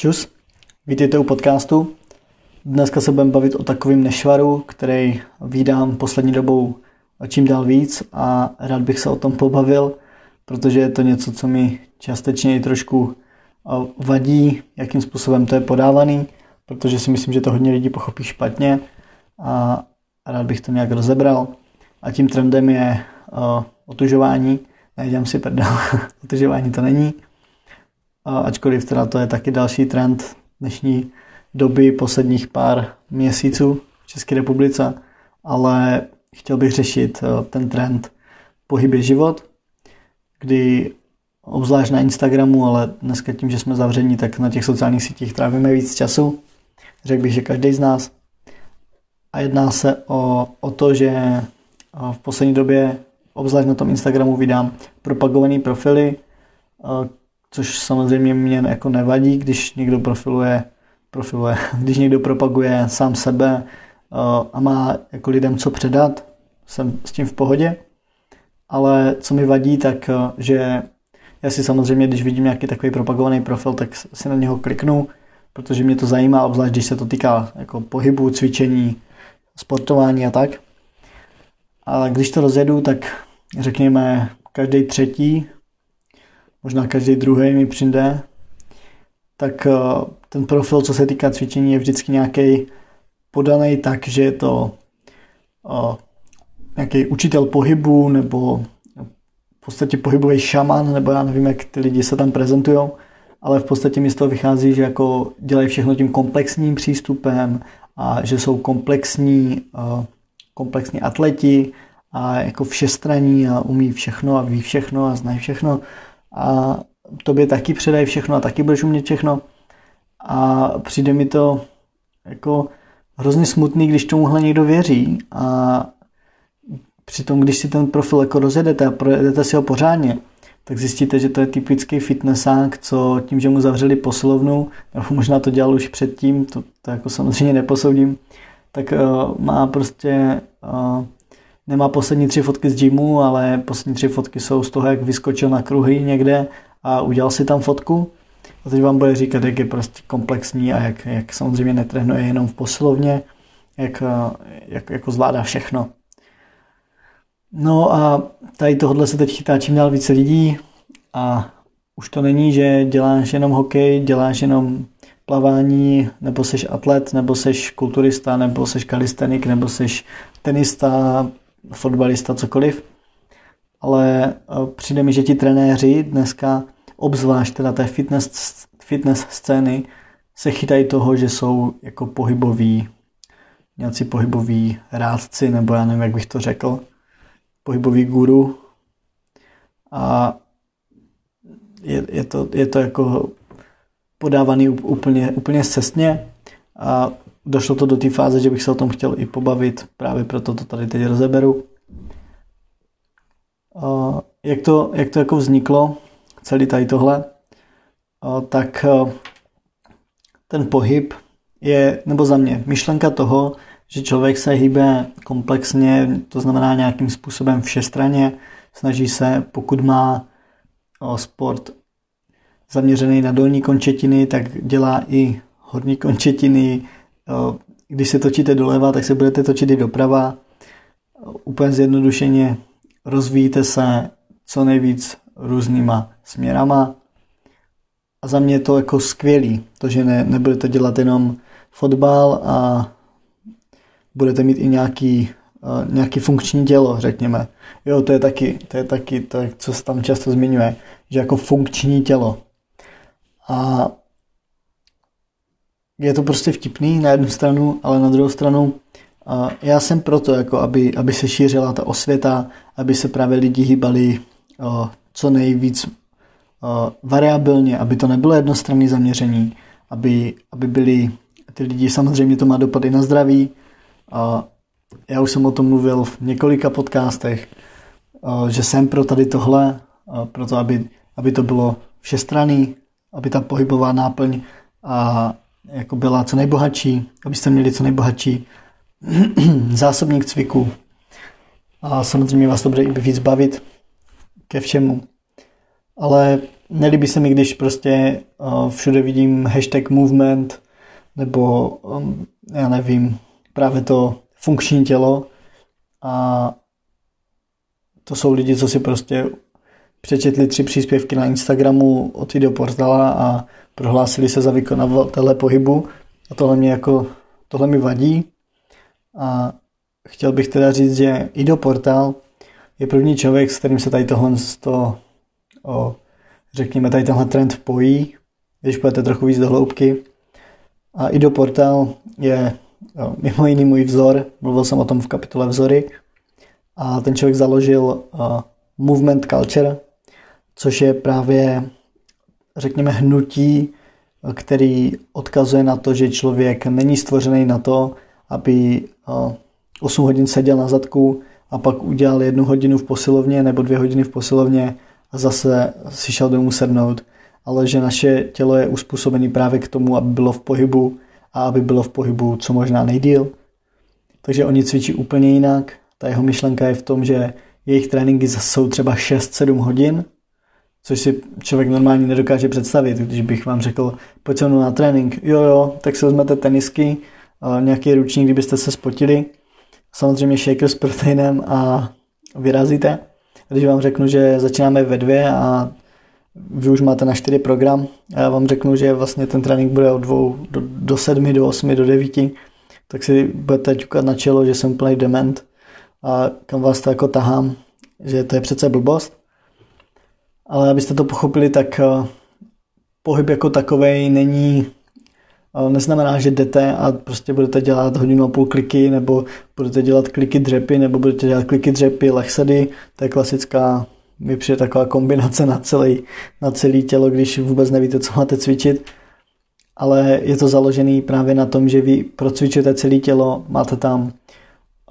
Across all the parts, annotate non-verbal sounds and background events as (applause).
Čus, vítejte u podcastu. Dneska se budeme bavit o takovým nešvaru, který vídám poslední dobou čím dál víc a rád bych se o tom pobavil, protože je to něco, co mi částečně i trošku vadí, jakým způsobem to je podávaný, protože si myslím, že to hodně lidí pochopí špatně a rád bych to nějak rozebral. A tím trendem je otužování. Nedělám si prdel, (laughs) otužování to není ačkoliv teda to je taky další trend dnešní doby, posledních pár měsíců v České republice, ale chtěl bych řešit eh, ten trend pohyb život, kdy obzvlášť na Instagramu, ale dneska tím, že jsme zavření, tak na těch sociálních sítích trávíme víc času. Řekl bych, že každý z nás. A jedná se o, o to, že eh, v poslední době, obzvlášť na tom Instagramu, vydám propagované profily, eh, což samozřejmě mě jako nevadí, když někdo profiluje, profiluje (laughs) když někdo propaguje sám sebe uh, a má jako lidem co předat, jsem s tím v pohodě. Ale co mi vadí, tak uh, že já si samozřejmě, když vidím nějaký takový propagovaný profil, tak si na něho kliknu, protože mě to zajímá, obzvlášť když se to týká jako pohybu, cvičení, sportování a tak. Ale když to rozjedu, tak řekněme každý třetí možná každý druhý mi přijde, tak eh, ten profil, co se týká cvičení, je vždycky nějaký podaný tak, že je to uh, nějaký učitel pohybu nebo v podstatě pohybový šaman, nebo já nevím, jak ty lidi se tam prezentují, ale v podstatě mi z toho vychází, že jako dělají všechno tím komplexním přístupem a že jsou komplexní, uh, komplexní atleti a jako všestraní a umí všechno a ví všechno a znají všechno a tobě taky předají všechno a taky budeš umět všechno. A přijde mi to jako hrozně smutný, když tomuhle někdo věří a přitom, když si ten profil jako rozjedete a projedete si ho pořádně, tak zjistíte, že to je typický fitnessák, co tím, že mu zavřeli posilovnu, nebo možná to dělal už předtím, to, to jako samozřejmě neposoudím, tak uh, má prostě uh, nemá poslední tři fotky z gymu, ale poslední tři fotky jsou z toho, jak vyskočil na kruhy někde a udělal si tam fotku. A teď vám bude říkat, jak je prostě komplexní a jak, jak samozřejmě netrénuje jenom v posilovně, jak, jak jako zvládá všechno. No a tady tohle se teď chytá čím dál více lidí a už to není, že děláš jenom hokej, děláš jenom plavání, nebo seš atlet, nebo seš kulturista, nebo seš kalistenik, nebo seš tenista, fotbalista, cokoliv. Ale e, přijde mi, že ti trenéři dneska, obzvlášť teda té fitness, fitness scény, se chytají toho, že jsou jako pohyboví, nějací pohyboví rádci, nebo já nevím, jak bych to řekl, pohybový guru. A je, je, to, je to jako podávaný úplně, úplně cestně a došlo to do té fáze, že bych se o tom chtěl i pobavit, právě proto to tady teď rozeberu. Jak to, jak to jako vzniklo, celý tady tohle, tak ten pohyb je, nebo za mě, myšlenka toho, že člověk se hýbe komplexně, to znamená nějakým způsobem všestraně, snaží se, pokud má sport zaměřený na dolní končetiny, tak dělá i horní končetiny, když se točíte doleva, tak se budete točit i doprava. Úplně zjednodušeně rozvíjíte se co nejvíc různýma směrama. A za mě je to jako skvělý, to, že ne, nebudete dělat jenom fotbal a budete mít i nějaký, uh, nějaký funkční tělo, řekněme. Jo, to je taky, to je taky to, co se tam často zmiňuje, že jako funkční tělo. A je to prostě vtipný na jednu stranu, ale na druhou stranu uh, já jsem proto, jako aby, aby se šířila ta osvěta, aby se právě lidi hýbali co nejvíc variabilně, aby to nebylo jednostranné zaměření, aby, aby byli ty lidi, samozřejmě to má dopady na zdraví. Já už jsem o tom mluvil v několika podcastech, že jsem pro tady tohle, uh, proto aby, aby to bylo všestranný, aby ta pohybová náplň a jako byla co nejbohatší, abyste měli co nejbohatší (clears throat) zásobník cviku. A samozřejmě vás to bude i víc bavit ke všemu. Ale nelíbí se mi, když prostě uh, všude vidím hashtag movement nebo um, já nevím, právě to funkční tělo a to jsou lidi, co si prostě přečetli tři příspěvky na Instagramu od videoportala a prohlásili se za vykonavatele pohybu. A tohle mě jako, tohle mi vadí. A chtěl bych teda říct, že Portal je první člověk, s kterým se tady tohle to, o, řekněme, tady tenhle trend pojí, když půjdete trochu víc do hloubky. A Portal je jo, mimo jiný můj vzor, mluvil jsem o tom v kapitole Vzory, a ten člověk založil uh, Movement Culture, což je právě, řekněme, hnutí, který odkazuje na to, že člověk není stvořený na to, aby 8 hodin seděl na zadku a pak udělal jednu hodinu v posilovně nebo dvě hodiny v posilovně a zase si šel domů sednout. Ale že naše tělo je uspůsobené právě k tomu, aby bylo v pohybu a aby bylo v pohybu co možná nejdíl. Takže oni cvičí úplně jinak. Ta jeho myšlenka je v tom, že jejich tréninky jsou třeba 6-7 hodin což si člověk normálně nedokáže představit, když bych vám řekl, pojď se na trénink, jo jo, tak si vezmete tenisky, nějaký ručník, kdybyste se spotili, samozřejmě shaker s proteinem a vyrazíte. Když vám řeknu, že začínáme ve dvě a vy už máte na čtyři program a já vám řeknu, že vlastně ten trénink bude od dvou do, do sedmi, do osmi, do devíti, tak si budete ťukat na čelo, že jsem plný dement a kam vás to jako tahám, že to je přece blbost. Ale abyste to pochopili, tak eh, pohyb jako takový není eh, neznamená, že jdete a prostě budete dělat hodinu a půl kliky, nebo budete dělat kliky dřepy, nebo budete dělat kliky dřepy, lechsedy. To je klasická, mi přijde taková kombinace na celý, na celý tělo, když vůbec nevíte, co máte cvičit. Ale je to založený právě na tom, že vy procvičujete celé tělo, máte tam,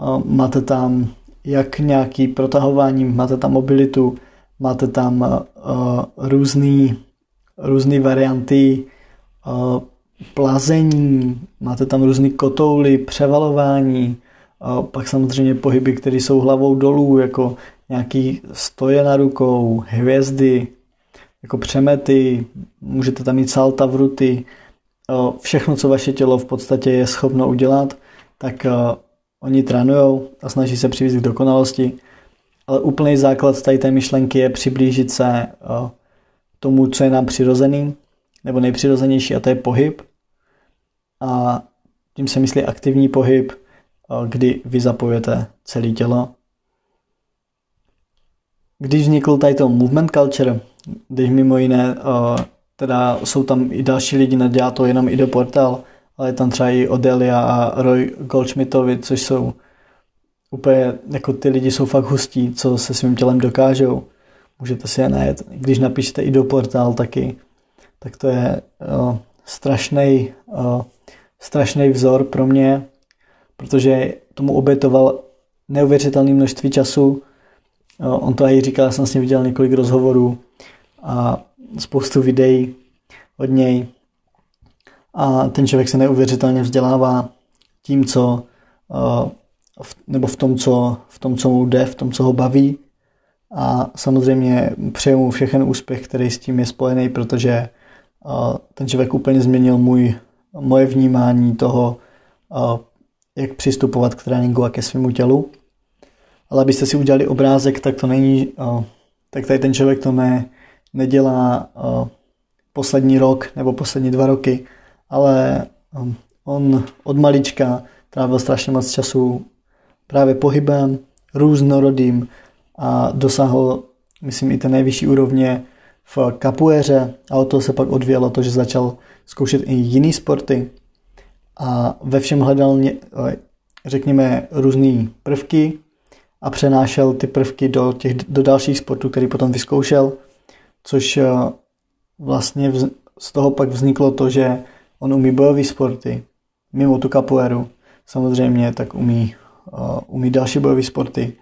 eh, máte tam jak nějaký protahování, máte tam mobilitu, máte tam uh, různý, různý varianty uh, plazení, máte tam různý kotouly, převalování, uh, pak samozřejmě pohyby, které jsou hlavou dolů, jako nějaký stoje na rukou, hvězdy, jako přemety, můžete tam mít salta v ruty, všechno, co vaše tělo v podstatě je schopno udělat, tak oni trénují a snaží se přivést k dokonalosti ale úplný základ tady té myšlenky je přiblížit se eh, tomu, co je nám přirozený, nebo nejpřirozenější, a to je pohyb. A tím se myslí aktivní pohyb, eh, kdy vy zapojujete celé tělo. Když vznikl tady to movement culture, když mimo jiné, eh, teda jsou tam i další lidi, nedělá to jenom i do portál, ale je tam třeba i Odelia a Roy Goldschmidtovi, což jsou úplně, jako ty lidi jsou fakt hustí, co se svým tělem dokážou. Můžete si je najet. Když napíšete i do portál taky, tak to je strašný uh, strašný vzor pro mě, protože tomu obětoval neuvěřitelné množství času. Uh, on to i říkal, já jsem s ním viděl několik rozhovorů a spoustu videí od něj. A ten člověk se neuvěřitelně vzdělává tím, co nebo v tom, co, v tom, co mu jde, v tom, co ho baví. A samozřejmě přeju mu všechen úspěch, který s tím je spojený, protože ten člověk úplně změnil můj, moje vnímání toho, jak přistupovat k tréninku a ke svému tělu. Ale abyste si udělali obrázek, tak to není, tak tady ten člověk to ne, nedělá poslední rok nebo poslední dva roky, ale on od malička trávil strašně moc času právě pohybem různorodým a dosáhl, myslím, i té nejvyšší úrovně v kapuéře a o to se pak odvělo to, že začal zkoušet i jiný sporty a ve všem hledal, řekněme, různé prvky a přenášel ty prvky do, těch, do dalších sportů, který potom vyzkoušel, což eh, vlastně z toho pak vzniklo to, že on umí bojové sporty, mimo tu kapuéru samozřejmě, tak umí uh, umí další bojové sporty,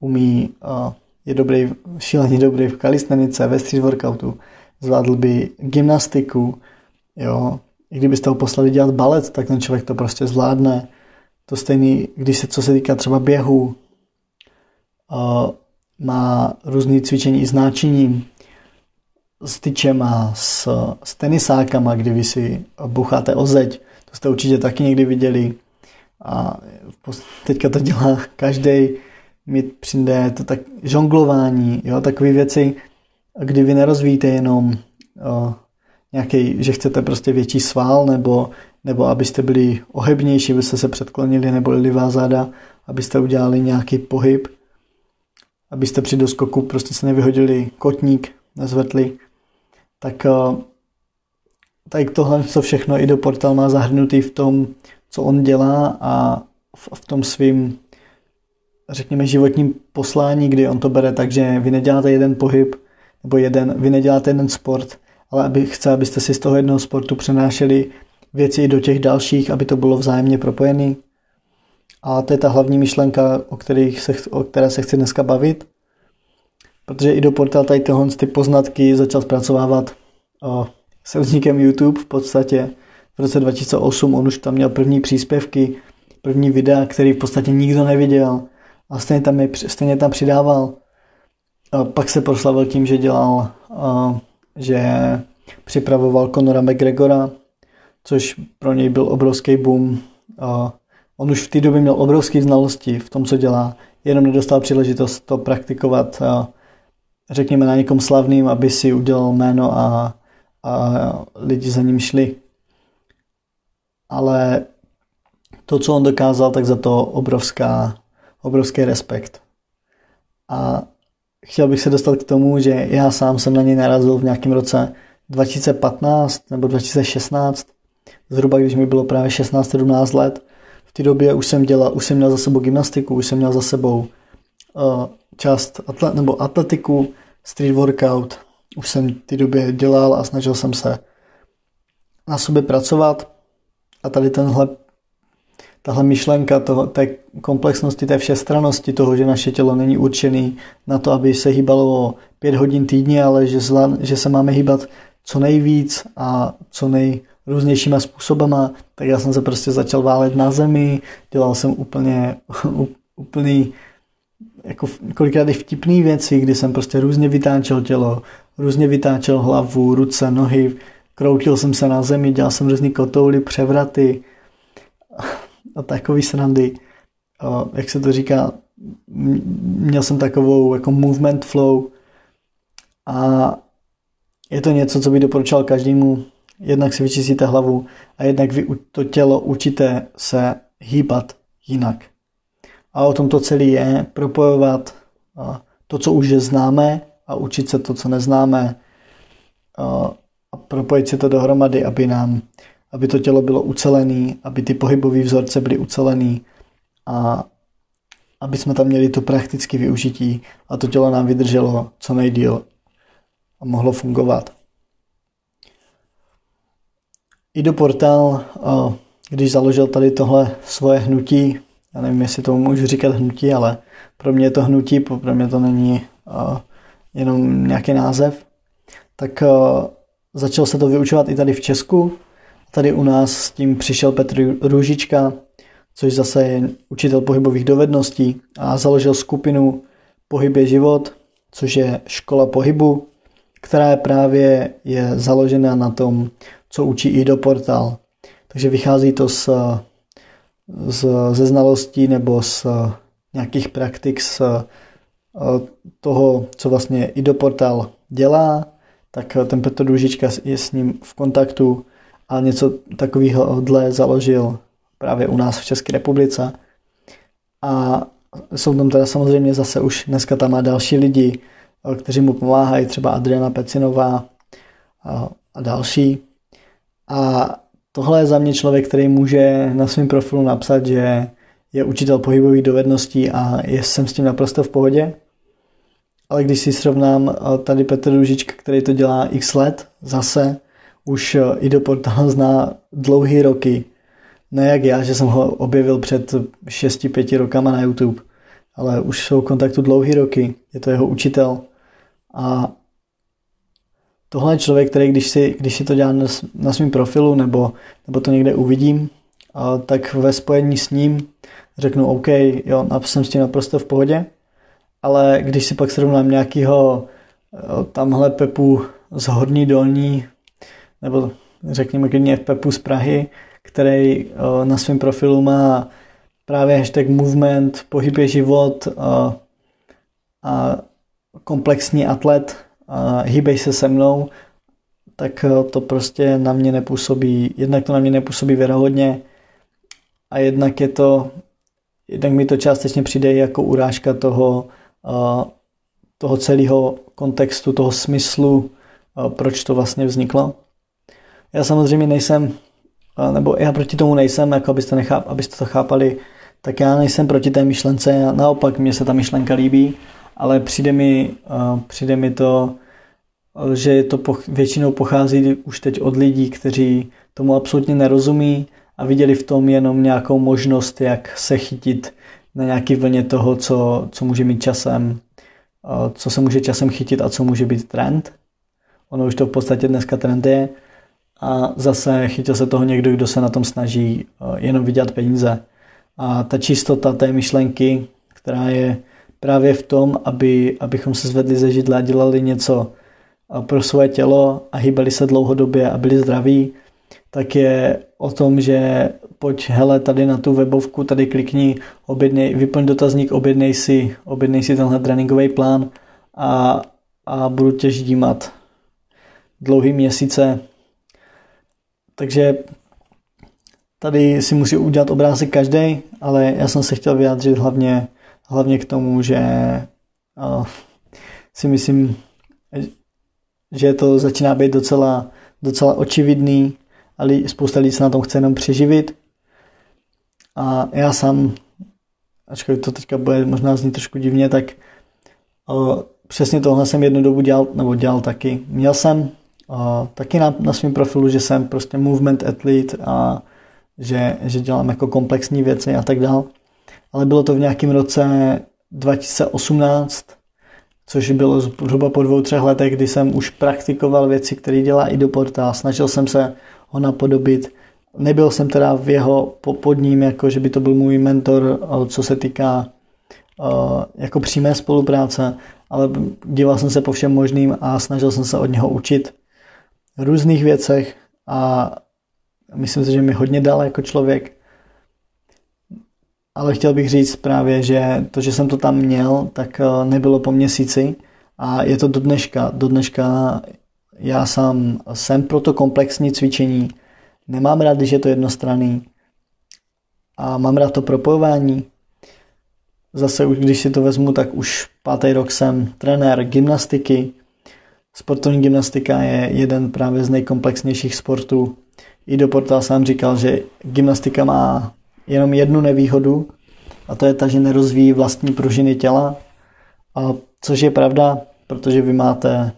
umí, uh, je dobrý, šíleně dobrý v kalistenice, ve street workoutu, zvládl by gymnastiku, jo, i kdybyste ho poslali dělat balet, tak ten člověk to prostě zvládne. To stejný, když se, co se týká třeba běhu, uh, má různé cvičení s náčiním, s tyčema, s, s tenisákama, kdy vy si bucháte o zeď. To jste určitě taky někdy viděli. A teďka to dělá každý. Mi přijde to tak žonglování, jo, takové věci, kdy vy nerozvíjíte jenom o, nějaký, že chcete prostě větší sval, nebo, nebo abyste byli ohebnější, abyste se předklonili, nebo livá záda, abyste udělali nějaký pohyb, abyste při doskoku prostě se nevyhodili kotník, nezvetli, tak tak tohle co všechno i do portál má zahrnutý v tom, co on dělá a v, v tom svým řekněme životním poslání, kdy on to bere tak, že vy neděláte jeden pohyb, nebo jeden, vy neděláte jeden sport, ale aby chce, abyste si z toho jednoho sportu přenášeli věci do těch dalších, aby to bylo vzájemně propojené. A to je ta hlavní myšlenka, o, kterých se, o které se chci dneska bavit. Protože i do portál tady tyhle ty poznatky začal zpracovávat o, se vznikem YouTube v podstatě. V roce 2008 on už tam měl první příspěvky, první videa, který v podstatě nikdo neviděl a stejně tam, je, stejně tam přidával. A pak se proslavil tím, že dělal, a, že připravoval Conora McGregora, což pro něj byl obrovský boom. A on už v té době měl obrovské znalosti v tom, co dělá, jenom nedostal příležitost to praktikovat, a, řekněme, na někom slavným, aby si udělal jméno a, a lidi za ním šli. Ale to, co on dokázal, tak za to obrovská, obrovský respekt. A chtěl bych se dostat k tomu, že já sám jsem na něj narazil v nějakém roce 2015 nebo 2016, zhruba když mi bylo právě 16-17 let. V té době už jsem dělal, už jsem měl za sebou gymnastiku, už jsem měl za sebou uh, část atlet, nebo atletiku, street workout. Už jsem v té době dělal a snažil jsem se na sobě pracovat. A tady tenhle tahle myšlenka toho, té komplexnosti, té všestranosti toho, že naše tělo není určený na to, aby se hýbalo pět hodin týdně, ale že, zla, že se máme hýbat co nejvíc a co nejrůznějšíma způsobama, tak já jsem se prostě začal válet na zemi, dělal jsem úplně (laughs) úplný jako kolikrát i vtipný věci, kdy jsem prostě různě vytáčel tělo, různě vytáčel hlavu, ruce, nohy, kroutil jsem se na zemi, dělal jsem různý kotouly, převraty, a takový srandy. Jak se to říká, měl jsem takovou jako movement flow a je to něco, co bych doporučoval každému. Jednak si vyčistíte hlavu a jednak vy to tělo učíte se hýbat jinak. A o tom to celé je propojovat to, co už známe a učit se to, co neznáme propojit si to dohromady, aby nám aby to tělo bylo ucelené, aby ty pohybové vzorce byly ucelený a aby jsme tam měli to praktické využití a to tělo nám vydrželo co nejdíl a mohlo fungovat. I do portál, když založil tady tohle svoje hnutí, já nevím, jestli tomu můžu říkat hnutí, ale pro mě je to hnutí, pro mě to není jenom nějaký název, tak začal se to vyučovat i tady v Česku, Tady u nás s tím přišel Petr Růžička, což zase je učitel pohybových dovedností a založil skupinu Pohyb je život, což je škola pohybu, která je právě je založena na tom, co učí i do portál. Takže vychází to z, z, ze znalostí nebo z nějakých praktik z toho, co vlastně i do portál dělá, tak ten Petr Růžička je s ním v kontaktu a něco takového dle založil právě u nás v České republice. A jsou tam teda samozřejmě zase už dneska tam má další lidi, kteří mu pomáhají, třeba Adriana Pecinová a, a další. A tohle je za mě člověk, který může na svém profilu napsat, že je učitel pohybových dovedností a jsem s tím naprosto v pohodě. Ale když si srovnám tady Petr Ružička, který to dělá x let zase, už eh, i do portálu zná dlouhý roky. Ne jak já, že jsem ho objevil před 6-5 rokama na YouTube, ale už jsou v kontaktu dlouhý roky. Je to jeho učitel. A tohle je člověk, který když si, když si to dělá na, svém profilu nebo, nebo to někde uvidím, a tak ve spojení s ním řeknu OK, jo, jsem s tím naprosto v pohodě, ale když si pak srovnám nějakýho eh, tamhle Pepu z Horní Dolní, nebo řekněme klidně Pepu z Prahy, který na svém profilu má právě hashtag movement, pohyb je život a, a komplexní atlet, a hýbej se se mnou, tak to prostě na mě nepůsobí, jednak to na mě nepůsobí věrohodně a jednak je to, jednak mi to částečně přijde jako urážka toho, toho celého kontextu, toho smyslu, proč to vlastně vzniklo. Já samozřejmě nejsem, nebo já proti tomu nejsem, jako abyste, necháp, abyste to chápali, tak já nejsem proti té myšlence, naopak mně se ta myšlenka líbí, ale přijde mi, přijde mi to, že to většinou pochází už teď od lidí, kteří tomu absolutně nerozumí a viděli v tom jenom nějakou možnost, jak se chytit na nějaký vlně toho, co, co může mít časem, co se může časem chytit a co může být trend. Ono už to v podstatě dneska trend je a zase chytil se toho někdo, kdo se na tom snaží jenom vydělat peníze. A ta čistota té myšlenky, která je právě v tom, aby, abychom se zvedli ze židla a dělali něco pro svoje tělo a hýbali se dlouhodobě a byli zdraví, tak je o tom, že pojď hele tady na tu webovku, tady klikni, objednej, vyplň dotazník, objednej si, objednej si tenhle tréninkový plán a, a budu tě ždímat dlouhý měsíce. Takže tady si musí udělat obrázek každý, ale já jsem se chtěl vyjádřit hlavně, hlavně k tomu, že uh, si myslím, že to začíná být docela, docela očividný, ale spousta lidí se na tom chce jenom přeživit. A já sám, ačkoliv to teďka bude možná znít trošku divně, tak o, přesně tohle jsem jednu dobu dělal, nebo dělal taky. Měl jsem o, taky na, na svém profilu, že jsem prostě movement athlete a že, že dělám jako komplexní věci a tak dál. Ale bylo to v nějakém roce 2018, což bylo zhruba po dvou, třech letech, kdy jsem už praktikoval věci, které dělá i do porta. Snažil jsem se ho napodobit. Nebyl jsem teda v jeho pod ním, jako že by to byl můj mentor, co se týká jako přímé spolupráce, ale díval jsem se po všem možným a snažil jsem se od něho učit v různých věcech a myslím si, že mi hodně dal jako člověk. Ale chtěl bych říct právě, že to, že jsem to tam měl, tak nebylo po měsíci a je to do dneška. Do dneška já sám jsem pro to komplexní cvičení. Nemám rád, když je to jednostranný. A mám rád to propojování. Zase, když si to vezmu, tak už pátý rok jsem trenér gymnastiky. Sportovní gymnastika je jeden právě z nejkomplexnějších sportů. I do portál sám říkal, že gymnastika má jenom jednu nevýhodu a to je ta, že nerozvíjí vlastní pružiny těla. A což je pravda, protože vy máte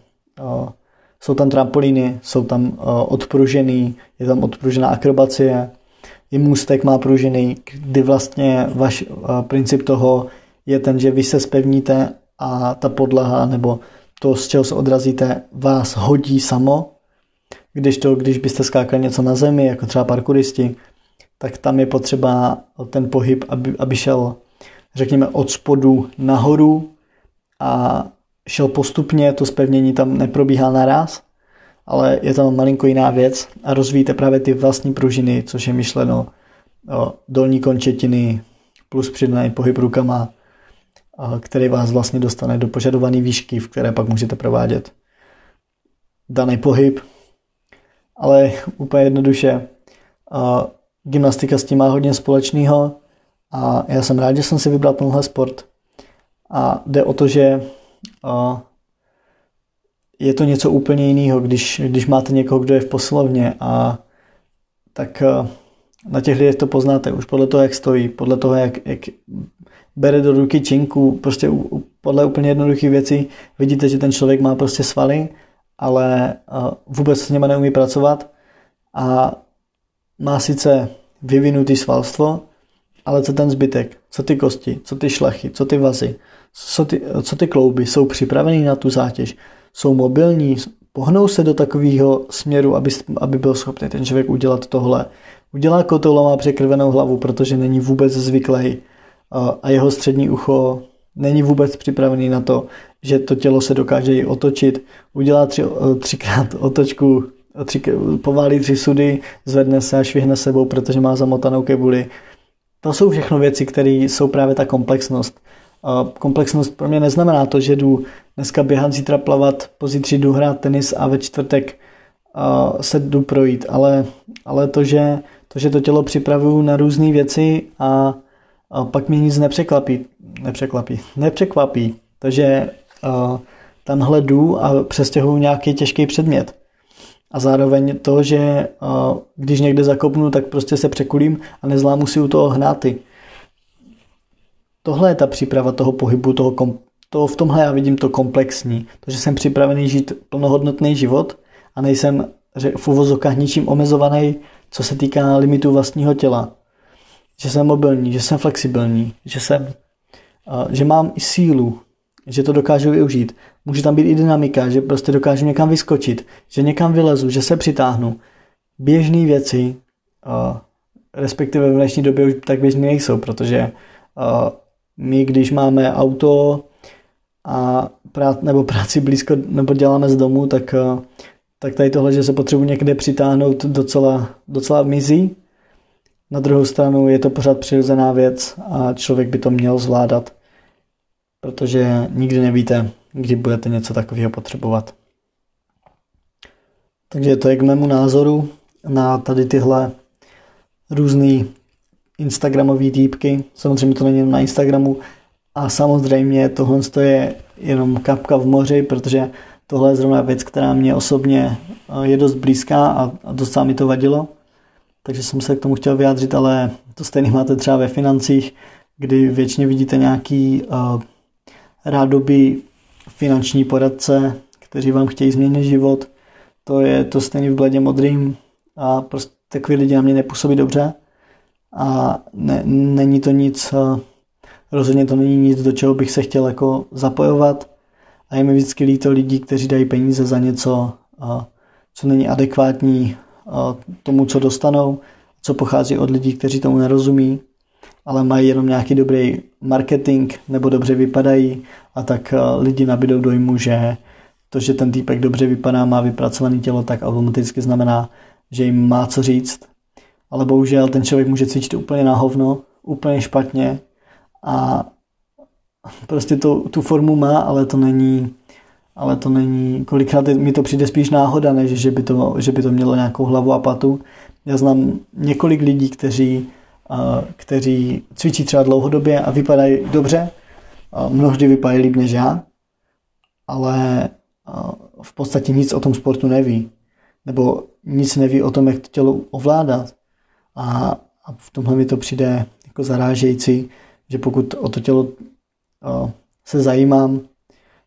jsou tam trampolíny, jsou tam uh, odpružený, je tam odpružená akrobacie, i můstek má pružený, kdy vlastně váš uh, princip toho je ten, že vy se spevníte a ta podlaha nebo to, z čeho se odrazíte, vás hodí samo, když to, když byste skákali něco na zemi, jako třeba parkouristi, tak tam je potřeba ten pohyb, aby, aby šel, řekněme, od spodu nahoru a šel postupně, to spevnění tam neprobíhá naraz, ale je tam malinko jiná věc a rozvíjíte právě ty vlastní pružiny, což je myšleno o dolní končetiny plus přidaný pohyb rukama, který vás vlastně dostane do požadované výšky, v které pak můžete provádět daný pohyb. Ale úplně jednoduše, gymnastika s tím má hodně společného a já jsem rád, že jsem si vybral tenhle sport. A jde o to, že je to něco úplně jiného, když, když máte někoho, kdo je v poslovně a tak na těch lidech to poznáte už podle toho, jak stojí, podle toho, jak, jak bere do ruky činku, prostě podle úplně jednoduchých věcí vidíte, že ten člověk má prostě svaly, ale vůbec s něma neumí pracovat a má sice vyvinutý svalstvo, ale co ten zbytek, co ty kosti, co ty šlachy, co ty vazy, co ty, co ty klouby jsou připravený na tu zátěž, jsou mobilní, pohnou se do takového směru, aby, aby byl schopný ten člověk udělat tohle. Udělá kotoula, má překrvenou hlavu, protože není vůbec zvyklý a jeho střední ucho není vůbec připravený na to, že to tělo se dokáže i otočit, udělá tři, třikrát otočku, tři, poválí tři sudy, zvedne se a švihne sebou, protože má zamotanou kebuli. To jsou všechno věci, které jsou právě ta komplexnost. Komplexnost pro mě neznamená to, že jdu dneska běhat, zítra plavat, pozítří jdu hrát tenis a ve čtvrtek se jdu projít, ale, ale to, že, to, že to tělo připravuju na různé věci a, a pak mě nic nepřekvapí, nepřekvapí, nepřekvapí, takže tamhle jdu a přestěhuju nějaký těžký předmět. A zároveň to, že když někde zakopnu, tak prostě se překulím a nezlámu si u toho hnáty. Tohle je ta příprava toho pohybu, toho, kom, to v tomhle já vidím to komplexní. To, že jsem připravený žít plnohodnotný život a nejsem v uvozokách ničím omezovaný, co se týká limitu vlastního těla. Že jsem mobilní, že jsem flexibilní, že, jsem, že mám i sílu, že to dokážu využít. Může tam být i dynamika, že prostě dokážu někam vyskočit, že někam vylezu, že se přitáhnu. Běžné věci, respektive v dnešní době už tak běžné nejsou, protože my, když máme auto a prát, nebo práci blízko, nebo děláme z domu, tak, tak tady tohle, že se potřebuji někde přitáhnout, docela, docela mizí. Na druhou stranu je to pořád přirozená věc a člověk by to měl zvládat, protože nikdy nevíte, kdy budete něco takového potřebovat. Takže to je k mému názoru na tady tyhle různé Instagramové týpky. Samozřejmě to není jenom na Instagramu. A samozřejmě tohle je jenom kapka v moři, protože tohle je zrovna věc, která mě osobně eh, je dost blízká a, a docela mi to vadilo. Takže jsem se k tomu chtěl vyjádřit, ale to stejně máte třeba ve financích, kdy většině vidíte nějaký uh, rádoby finanční poradce, kteří vám chtějí změnit život. To je to stejně v bledě modrým a prostě takový lidi na mě nepůsobí dobře a ne, není to nic, eh, rozhodně to není nic, do čeho bych se chtěl jako zapojovat. A je mi vždycky líto lidí, kteří dají peníze za něco, eh, co není adekvátní eh, tomu, co dostanou, co pochází od lidí, kteří tomu nerozumí, ale mají jenom nějaký dobrý marketing nebo dobře vypadají a tak lidi nabídou dojmu, že to, že ten týpek dobře vypadá, má vypracované tělo, tak automaticky znamená, že jim má co říct ale bohužel ten člověk může cvičit úplně na hovno, úplně špatně a prostě to, tu formu má, ale to není, ale to není, kolikrát mi to přijde spíš náhoda, než že by to, že by to mělo nějakou hlavu a patu. Já znám několik lidí, kteří, kteří cvičí třeba dlouhodobě a vypadají dobře, mnohdy vypadají líp než já, ale v podstatě nic o tom sportu neví. Nebo nic neví o tom, jak to tělo ovládat. A, a v tomhle mi to přijde jako zarážející, že pokud o to tělo o, se zajímám,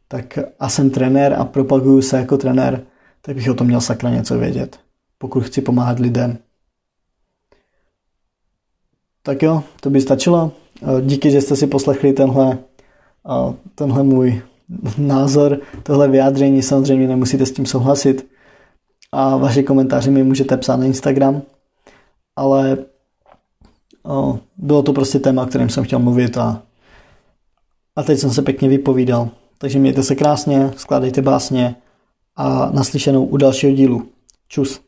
tak a jsem trenér a propaguju se jako trenér, tak bych o tom měl sakra něco vědět, pokud chci pomáhat lidem. Tak jo, to by stačilo. Díky, že jste si poslechli tenhle, tenhle můj názor, tohle vyjádření. Samozřejmě nemusíte s tím souhlasit. A vaše komentáře mi můžete psát na Instagram ale o, bylo to prostě téma, o kterém jsem chtěl mluvit a, a teď jsem se pěkně vypovídal. Takže mějte se krásně, skládejte básně a naslyšenou u dalšího dílu. Čus.